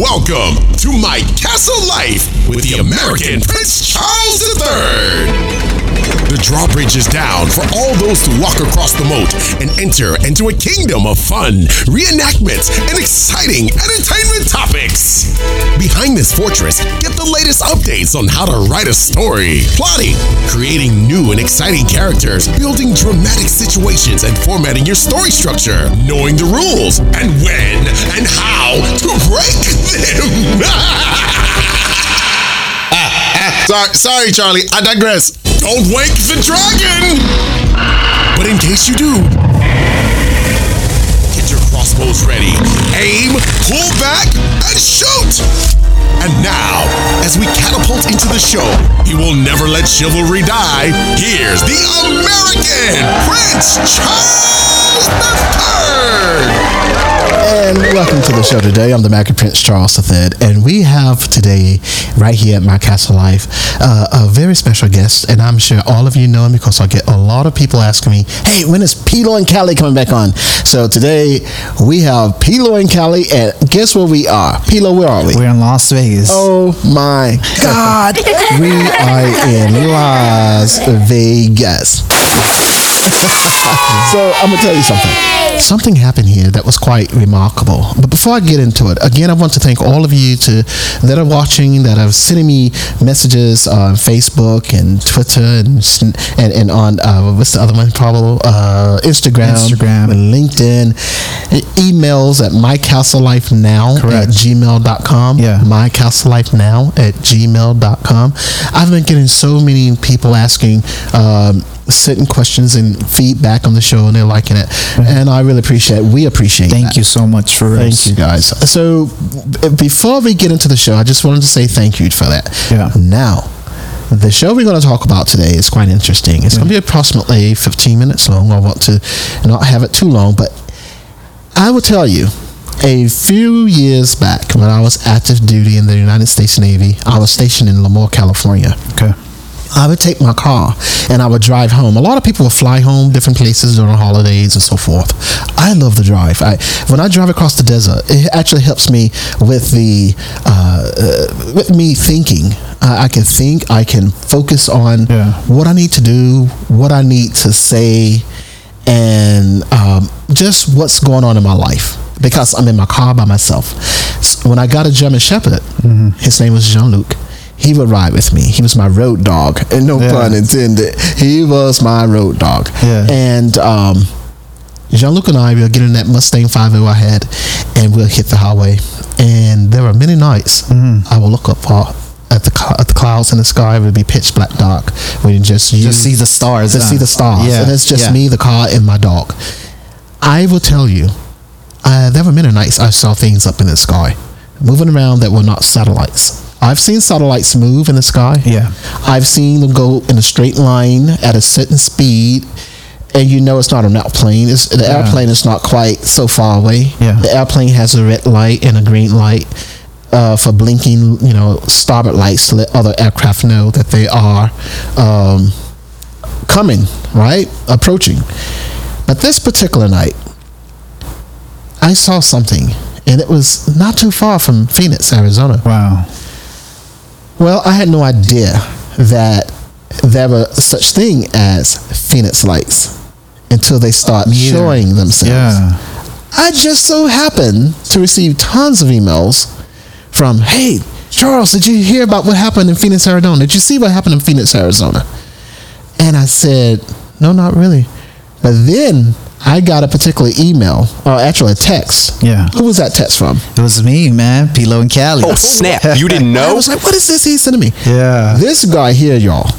Welcome to My Castle Life with the American Prince Charles III. The drawbridge is down for all those to walk across the moat and enter into a kingdom of fun, reenactments, and exciting entertainment topics. Behind this fortress, get the latest updates on how to write a story, plotting, creating new and exciting characters, building dramatic situations, and formatting your story structure, knowing the rules, and when and how to break them. Ah, ah, sorry, sorry, Charlie. I digress. Don't wake the dragon! But in case you do, get your crossbows ready, aim, pull back, and shoot! And now, as we catapult into the show, he will never let chivalry die. Here's the American Prince Charles III! And welcome to the show today. I'm the American Prince Charles III, and we have today, right here at My Castle Life, uh, a very special guest, and I'm sure all of you know him because I get a lot of people asking me, "Hey, when is Pilo and Cali coming back on?" So today we have Pilo and Cali, and guess where we are? Pilo, where are we? We're in Las Vegas. Oh my God, we are in Las Vegas. So I'm gonna tell you something. Something happened here that was quite remarkable. But before I get into it, again, I want to thank all of you to that are watching, that are sending me messages on Facebook and Twitter and and, and on uh, what's the other one? Probably uh, Instagram, Instagram, and LinkedIn, emails at mycastlelifenow Correct. at gmail.com. Yeah. mycastlelifenow at gmail.com. I've been getting so many people asking. Um, sending questions and feedback on the show and they're liking it and i really appreciate it we appreciate Thank that. you so much for Thank us. you guys. So before we get into the show, I just wanted to say thank you for that. Yeah. Now, the show we're going to talk about today is quite interesting. It's going to be mm-hmm. approximately 15 minutes long. I want to not have it too long, but I will tell you. A few years back, when I was active duty in the United States Navy, I was stationed in Lemoore, California. Okay. I would take my car and I would drive home. A lot of people would fly home different places during holidays and so forth. I love the drive. I, when I drive across the desert, it actually helps me with the uh, uh, with me thinking. I, I can think. I can focus on Yeah. what I need to do, what I need to say, and um, just what's going on in my life because I'm in my car by myself. When I got a German Shepherd, his name was Jean Luc. He would ride with me. He was my road dog, and no Yeah. pun intended. He was my road dog. Yeah. And um, Jean Luc and I will get in that Mustang 5 I had, and we'll hit the highway. And there are many nights I will look up uh, at the at the clouds in the sky. It would be pitch black dark. We just you Just see the stars. to huh? see the stars. Yeah. And it's just yeah. me, the car, and my dog. I will tell you, uh, there were many nights I saw things up in the sky, moving around that were not satellites. I've seen satellites move in the sky. Yeah. I've seen them go in a straight line at a certain speed. And you know it's not an airplane. It's, the Yeah. airplane is not quite so far away. Yeah. The airplane has a red light and a green light uh, for blinking, you know, starboard lights to let other aircraft know that they are um, coming, right? Approaching. But this particular night, I saw something, and it was not too far from Phoenix, Arizona. Wow. Well, I had no idea that there were such thing as Phoenix lights until they start showing themselves. Yeah. I just so happened to receive tons of emails from, hey, Charles, did you hear about what happened in Phoenix, Arizona? Did you see what happened in Phoenix, Arizona? And I said, no, not really. But then I got a particular email, or actually a text. Yeah. Who was that text from? It was me, man. Pilo and Cali. Oh, snap. You didn't know? I was like, what is this he's sending me? Yeah. This guy here, y'all,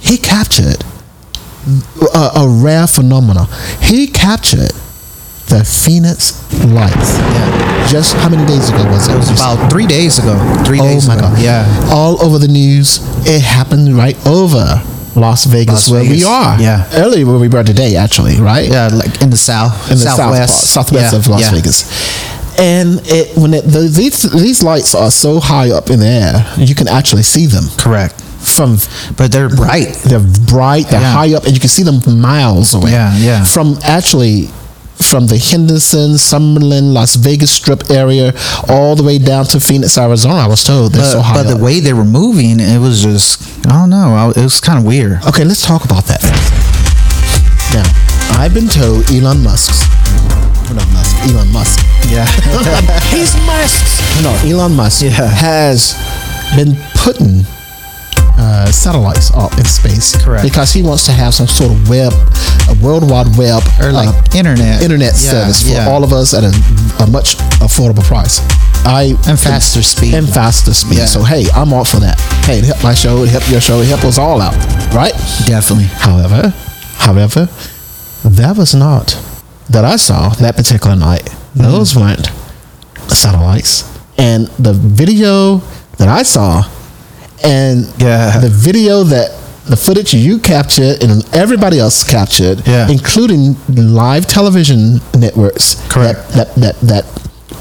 he captured a, a rare phenomenon. He captured the Phoenix Lights. Yeah. Just how many days ago was it? It was about three days ago. Three oh days my ago. God. Yeah. All over the news. It happened right over Las Vegas, Las where we are. Yeah. Earlier where we were today, actually, right? Yeah, like in the south, in the southwest, south southwest Yeah, of Las yeah. Vegas. And it, when it, the, these these lights are so high up in the air, you can actually see them Correct. from But they're bright. they're bright, they're Yeah. high up, and you can see them miles away. Yeah, yeah. From actually from the Henderson, Summerlin, Las Vegas Strip area, all the way down to Phoenix, Arizona. I was told they're But, so high. but the way they were moving, it was just I don't know. I, it was kind of weird. Okay, let's talk about that. Now, I've been told Elon Musk's, not Musk, Elon Musk. Yeah. He's Musk. No, Elon Musk Yeah. has been putting uh, satellites up in space. Correct. Because he wants to have some sort of web, a worldwide web, Or like uh, internet. internet Yeah, service for yeah. all of us at a, a much affordable price. I And faster speed. and faster speed. Yeah. So hey, I'm all for that. Hey, it help my show, it help your show, it help us all out, right? Definitely. However, however, that was not that I saw that particular night. Mm-hmm. Those weren't satellites, and the video that I saw, and Yeah. the video that the footage you captured and everybody else captured, Yeah. including live television networks, Correct. That that that that,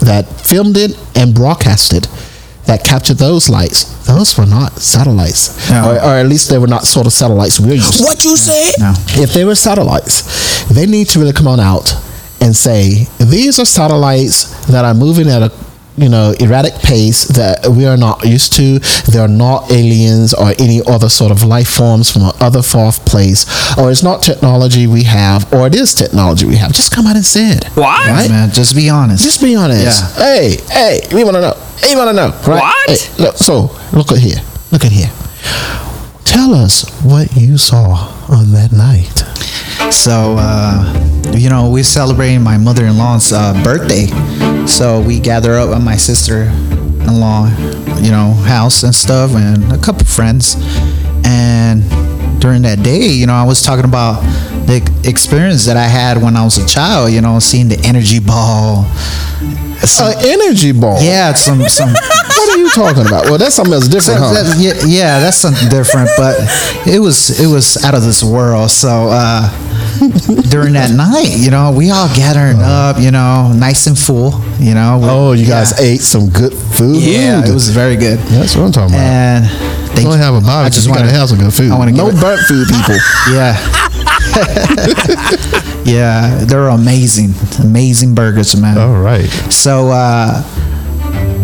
that filmed it and broadcasted. That captured those lights. Those were not satellites, No. or, or at least they were not sort of satellites we're used What you say? No. if they were satellites, they need to really come on out and say these are satellites that are moving at a you know erratic pace that we are not used to. They are not aliens or any other sort of life forms from another far place, or it's not technology we have, or it is technology we have. Just come out and say it. What? Right? Man, just be honest. Just be honest. Yeah. Hey, hey, we want to know. Hey, we want to know. Right? What? Hey, look, so look at here. Look at here. Tell us what you saw on that night. So, uh, you know, we're celebrating my mother-in-law's uh, birthday. So we gather up at my sister-in-law, you know, house and stuff, and a couple friends. And during that day, you know, I was talking about the experience that I had when I was a child. You know, seeing the energy ball. Some, An energy ball. yeah, some some. What are you talking about? Well, that's something else different, huh? That- yeah, yeah, that's something different, but it was it was out of this world. So uh, during that night, you know, we all gathering up, you know, nice and full, you know. we- Oh, you yeah. guys ate some good food. Yeah, it was very good. That's what I'm talking about. And they Don't have a barbecue. I just wanna- have some good food. I wanna no burnt food, people. Yeah. yeah, they're amazing, amazing burgers, man. All right. So uh,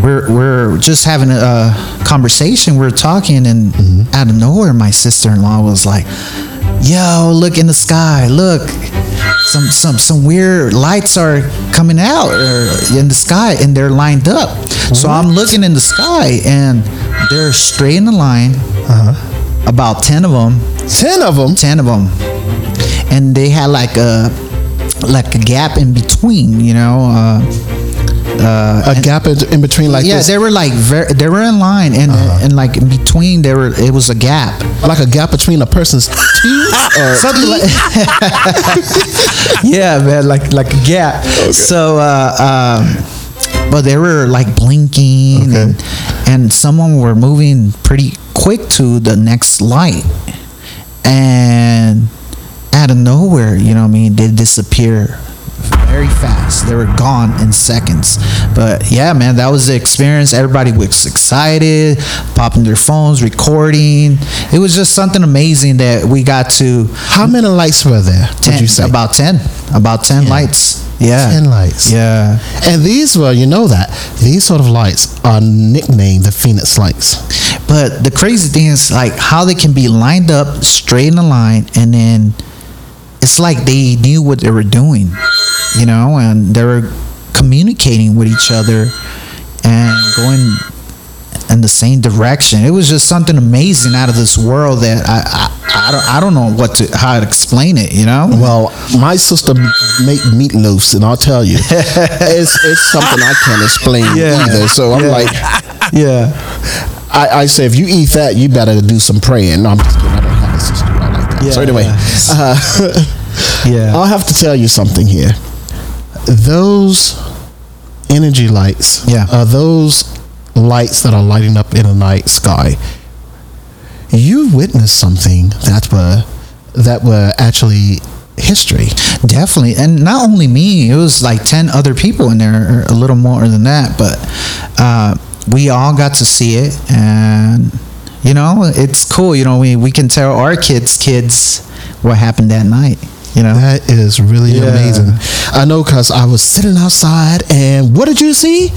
we're we're just having a, conversation. We're talking, and out of nowhere, my sister-in-law was like, "Yo, look in the sky! Look, some some some weird lights are coming out or in the sky, and they're lined up." So I'm looking in the sky, and they're straight in the line. Uh-huh. About ten of them, Ten of them. ten of them, and they had like a like a gap in between, you know. Uh, A gap in, in between, like yeah, this, they were like very, they were in line, and and like in between there were it was a gap. like a gap between a person's teeth. Or Something like yeah, man, like like a gap. So, uh, um, but they were like blinking, Okay. and, and someone were moving pretty quick to the next light, and out of nowhere, you know, what I mean, they disappear very fast. They were gone in seconds. But yeah, man, that was the experience. Everybody was excited, popping their phones, recording. It was just something amazing that we got to How many lights were there? Would you say? about 10 about 10 lights yeah 10 lights. yeah And these were, you know that, these sort of lights are nicknamed the Phoenix lights. but the crazy thing is like how they can be lined up straight in a line and then it's like they knew what they were doing you know and they were communicating with each other and going in the same direction it was just something amazing out of this world that i i, I don't i don't know what to how to explain it you know Well, my sister make meatloafs, and I'll tell you, it's, it's something I can't explain Yeah. either. So I'm Yeah. like, yeah I, I say, if you eat that, you better do some praying. No, I'm just kidding. I don't have a sister that. so anyway, yeah. uh, yeah I'll have to tell you something here. Those energy lights Yeah. are those lights that are lighting up in the night sky. You witnessed something that were that were actually history. Definitely, and not only me. It was like ten other people in there, a little more than that. But uh, we all got to see it, and you know, it's cool. You know, we we can tell our kids, kids, what happened that night. You know? That is really Yeah. amazing. I know because I was sitting outside and what did you see?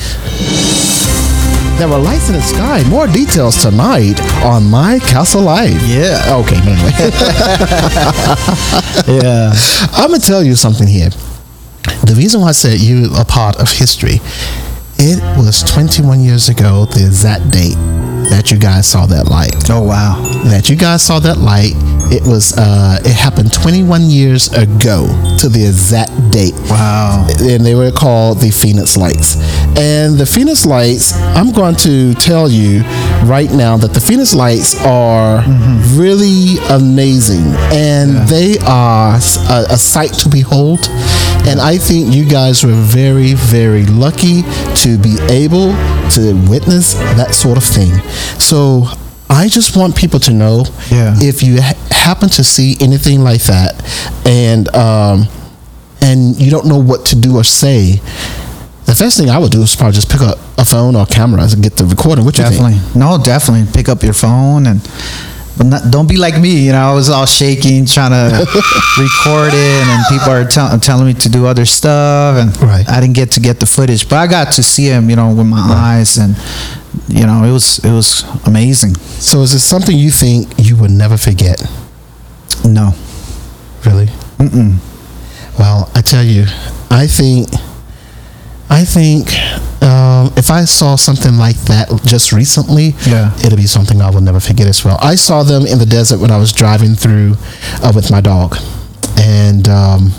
There were lights in the sky. More details tonight on My Castle Life. Yeah. Okay, anyway. yeah. I'm gonna tell you something here. The reason why I said you a part of history, it was 21 years ago, the exact date that you guys saw that light. Oh wow. That you guys saw that light. It was uh, it happened 21 years ago to the exact date. Wow. And they were called the Phoenix Lights. And the Phoenix Lights, I'm going to tell you right now that the Phoenix Lights are really amazing and they are a, a sight to behold. And I think you guys were very, very lucky to be able to witness that sort of thing. So I just want people to know Yeah. if you ha- happen to see anything like that and um, and you don't know what to do or say, the first thing I would do is probably just pick up a phone or camera and get the recording. What you Definitely. think? No, definitely. Pick up your phone and not, don't be like me. You know, I was all shaking trying to record it, and people are tell, telling me to do other stuff, and Right. I didn't get to get the footage, but I got to see him. You know, with my eyes, and you know, it was it was amazing. So is it something you think you would never forget? No. Really? Mm-mm. Well, I tell you, I think, I think um, if I saw something like that just recently, Yeah. it'll be something I will never forget as well. I saw them in the desert when I was driving through uh, with my dog, and um,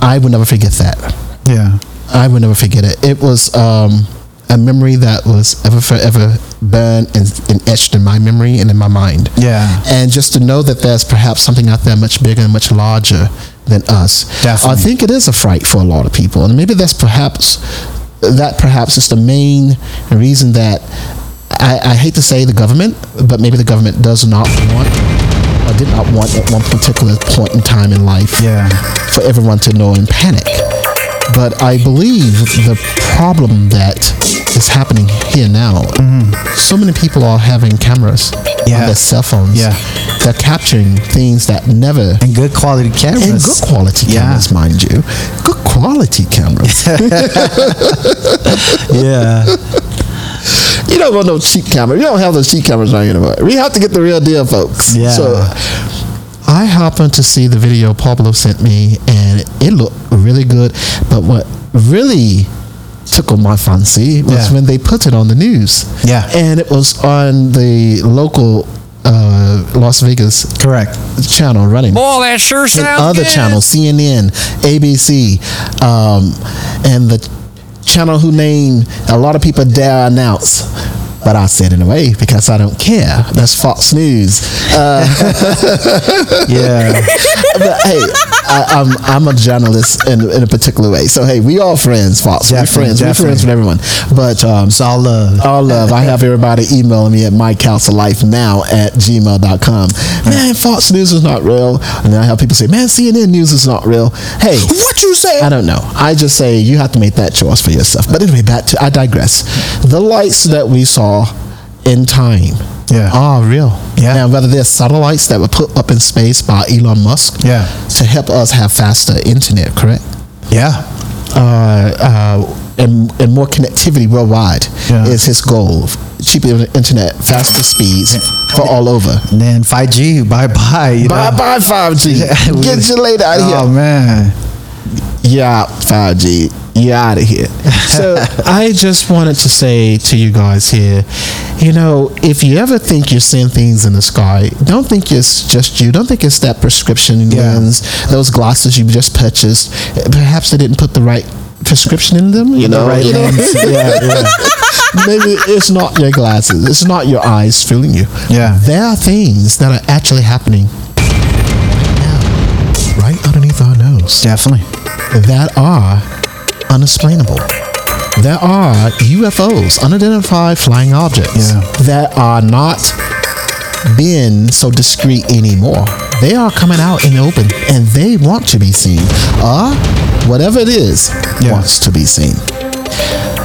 I would never forget that. Yeah. I would never forget it. It was um, a memory that was ever forever burned and, and etched in my memory and in my mind. Yeah. And just to know that there's perhaps something out there much bigger and much larger than us. Definitely. I think it is a fright for a lot of people. And maybe that's perhaps that perhaps is the main reason that I, I hate to say the government, but maybe the government does not want or did not want at one particular point in time in life Yeah. for everyone to know and panic. But I believe the problem that is happening here now, so many people are having cameras on their cell phones. Yeah. They're capturing things that never And good quality cameras. and good quality Yeah. cameras, mind you. Good quality cameras. Yeah. you don't want no cheap camera. You don't have those cheap cameras right anymore. We have to get the real deal, folks. Yeah. So I happened to see the video Pablo sent me, and it, it looked really good. But what really tickled my fancy was Yeah. when they put it on the news. Yeah. And it was on the local uh, Las Vegas Correct. channel running. Boy, that sure and sounds other good. channels, CNN, ABC, um, and the channel who named a lot of people dare announce. But I said in a way because I don't care. That's Fox News. Uh, Yeah. but hey, I, I'm I'm a journalist in, in a particular way. So hey, we all friends, Fox. Definitely, we're friends. definitely. We're friends with everyone. But um, It's all love. all love. I have everybody emailing me at mycouncillifenow at gmail.com. Man, Fox News is not real. And then I have people say, man, CNN News is not real. Hey. What you say? I don't know. I just say you have to make that choice for yourself. But anyway, back to, I digress. The lights that we saw in time Yeah. are real. Yeah. Now, whether they're satellites that were put up in space by Elon Musk Yeah. to help us have faster internet, correct? Yeah. uh, uh, and, and more connectivity worldwide Yeah. is his goal. Cheaper internet, faster speeds for all over. And then 5G, bye bye. Bye know? bye 5G. Get you later out of Oh here. Oh, man. Yeah, 5G. You're out of here. So I just wanted to say to you guys here, you know, if you ever think you're seeing things in the sky, don't think it's just you. Don't think it's that prescription Yeah. lens, those glasses you just purchased. Perhaps they didn't put the right prescription in them. You know, right you know? lens. Yeah, yeah. maybe it's not your glasses. It's not your eyes fooling you. Yeah. There are things that are actually happening right right underneath our nose, Definitely. that are unexplainable. There are UFOs, unidentified flying objects, Yeah. that are not being so discreet anymore. They are coming out in the open and they want to be seen. Or whatever it is, Yeah. wants to be seen.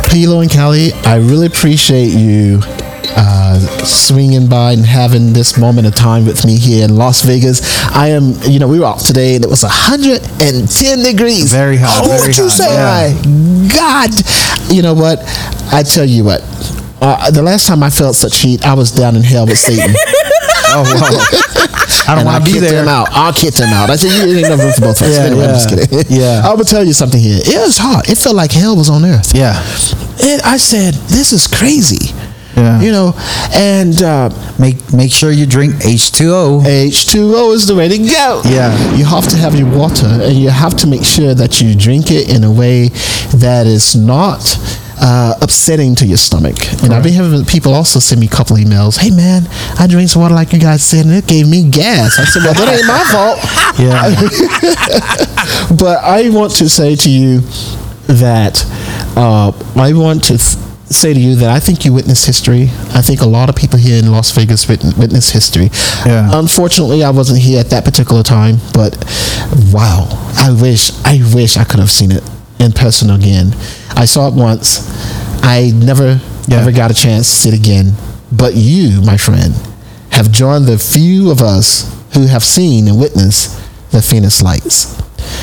Pilo and Kelly, I really appreciate you uh, swinging by and having this moment of time with me here in Las Vegas. I am, you know, we were out today and it was 110 degrees. Very hot, Oh, very what you hot, say? yeah. My God. You know what? I tell you what. Uh, the last time I felt such heat, I was down in hell with Satan. Oh, wow. I don't want to be there. him out. I'll kick him out. I said, you ain't no room for both of us. Yeah, anyway, I'm just yeah, kidding. yeah. I will tell you something here. It was hot. It felt like hell was on earth. Yeah. And I said, this is crazy. Yeah. You know, and uh, Make make sure you drink H2O. H2O is the way to go. Yeah. You have to have your water and you have to make sure that you drink it in a way that is not uh, upsetting to your stomach. And I've been having people also send me a couple emails. Hey man, I drink some water like you guys said, and it gave me gas. I said, well, that ain't my fault. Yeah. but I want to say to you that uh, I want to say to you that I think you witnessed history. I think a lot of people here in Las Vegas wit- witness history. Yeah. Unfortunately, I wasn't here at that particular time, but wow, I wish, I wish I could have seen it in person again. I saw it once. I never, Yeah. ever got a chance to see it again. But you, my friend, have joined the few of us who have seen and witnessed the Phoenix Lights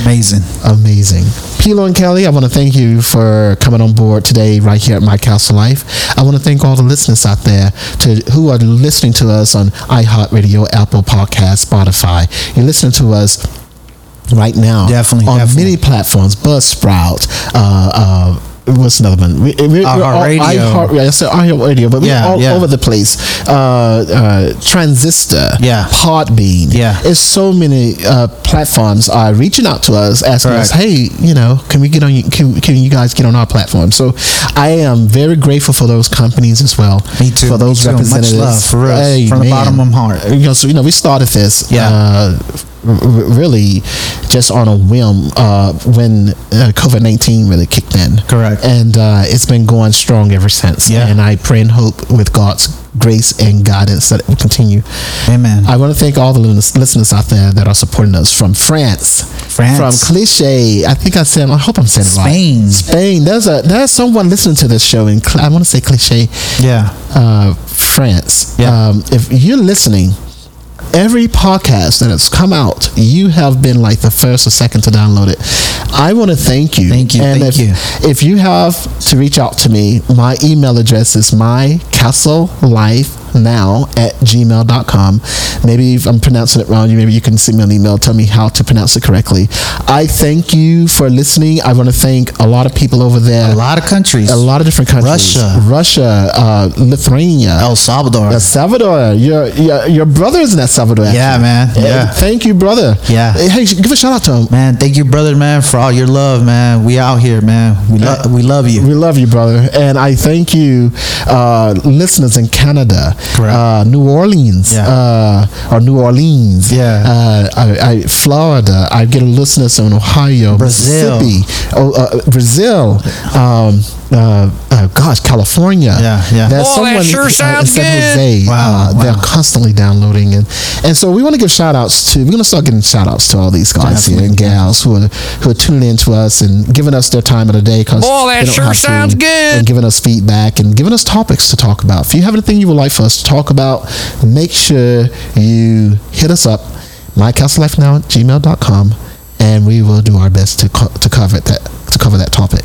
Amazing. amazing. Pilo and Kelly, I want to thank you for coming on board today right here at My Castle Life. I want to thank all the listeners out there to who are listening to us on iHeartRadio, Apple Podcast, Spotify. You're listening to us right now Definitely, on definitely. many platforms, Buzzsprout, uh, uh, What's another one? We, we, we're all- iHeartRadio. iHeart- yeah, I said iHeartRadio, but Yeah, we're all yeah. over the place. Uh, uh, Transistor, Yeah. Podbean, Yeah. It's so many uh, platforms are reaching out to us, asking us, "Hey, you know, can we get on? You, can, can you guys get on our platform?" So, I am very grateful for those companies as well. Me too, For those too. Much love, for real. From the bottom of my heart. You know, so you know, we started this. Yeah. Really, just on a whim uh, when uh, COVID nineteen really kicked in. Correct. And uh, it's been going strong ever since. Yeah. And I pray and hope with God's grace and guidance that it will continue. Amen. I want to thank all the listeners out there that are supporting us from France, France. from Cliche. I think I said. I hope I'm saying it right. Spain. Spain. There's a there's someone listening to this show in I want to say Cliche, yeah. uh, France. Yeah. Um, if you're listening, every podcast that has come out, you have been like the first or second to download it. I want to thank you. Thank you, And thank if, you. if you have to reach out to me, my email address is mycastlelifenow at gmail.com. Maybe if I'm pronouncing it wrong, maybe you can send me an email, tell me how to pronounce it correctly. I thank you for listening. I want to thank a lot of people over there. A lot of countries. A lot of different countries. Russia. Russia, uh, Lithuania, El Salvador. El Salvador. Your, your your brother is in El Salvador. Yeah, man. Yeah. Thank you, brother. Yeah. Hey, give a shout out to him. Man, thank you, brother, man, for all your love, man. We out here, man. We love, we love you. We love you, brother, and I thank you, uh, listeners in Canada. Uh, New Orleans, Yeah. uh, or New Orleans, Yeah. uh, I, I, Florida. I get listeners in Ohio, Brazil. Mississippi, oh, uh, Brazil. Um, uh, uh, gosh, California. Yeah, yeah. There's Oh, that sure uh, sounds San good. Jose. Wow, uh, They're constantly downloading, and and so we want to give shout outs to. We're going to start getting shout outs to all these guys here and gals who are who are tuning in to us and giving us their time of the day because Boy, that sure sounds good. and giving us feedback and giving us topics to talk about. If you have anything you would like for us to talk about, make sure you hit us up, mycastlelifenow at gmail.com, and we will do our best to, co- to cover it, that to cover that topic.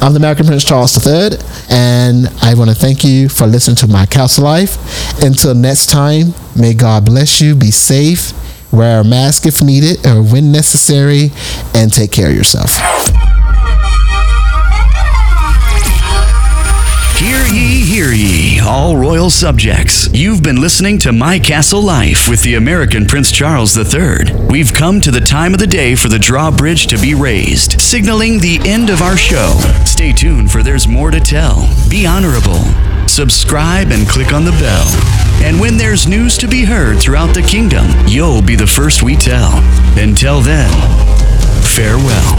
I'm the American Prince Charles III, and I want to thank you for listening to My Castle Life. Until next time, may God bless you, be safe, wear a mask if needed or when necessary, and take care of yourself. Subjects. You've been listening to My Castle Life with the American Prince Charles III. We've come to the time of the day for the drawbridge to be raised, signaling the end of our show. Stay tuned for there's more to tell. Be honorable. Subscribe and click on the bell. And when there's news to be heard throughout the kingdom, you'll be the first we tell. Until then, farewell.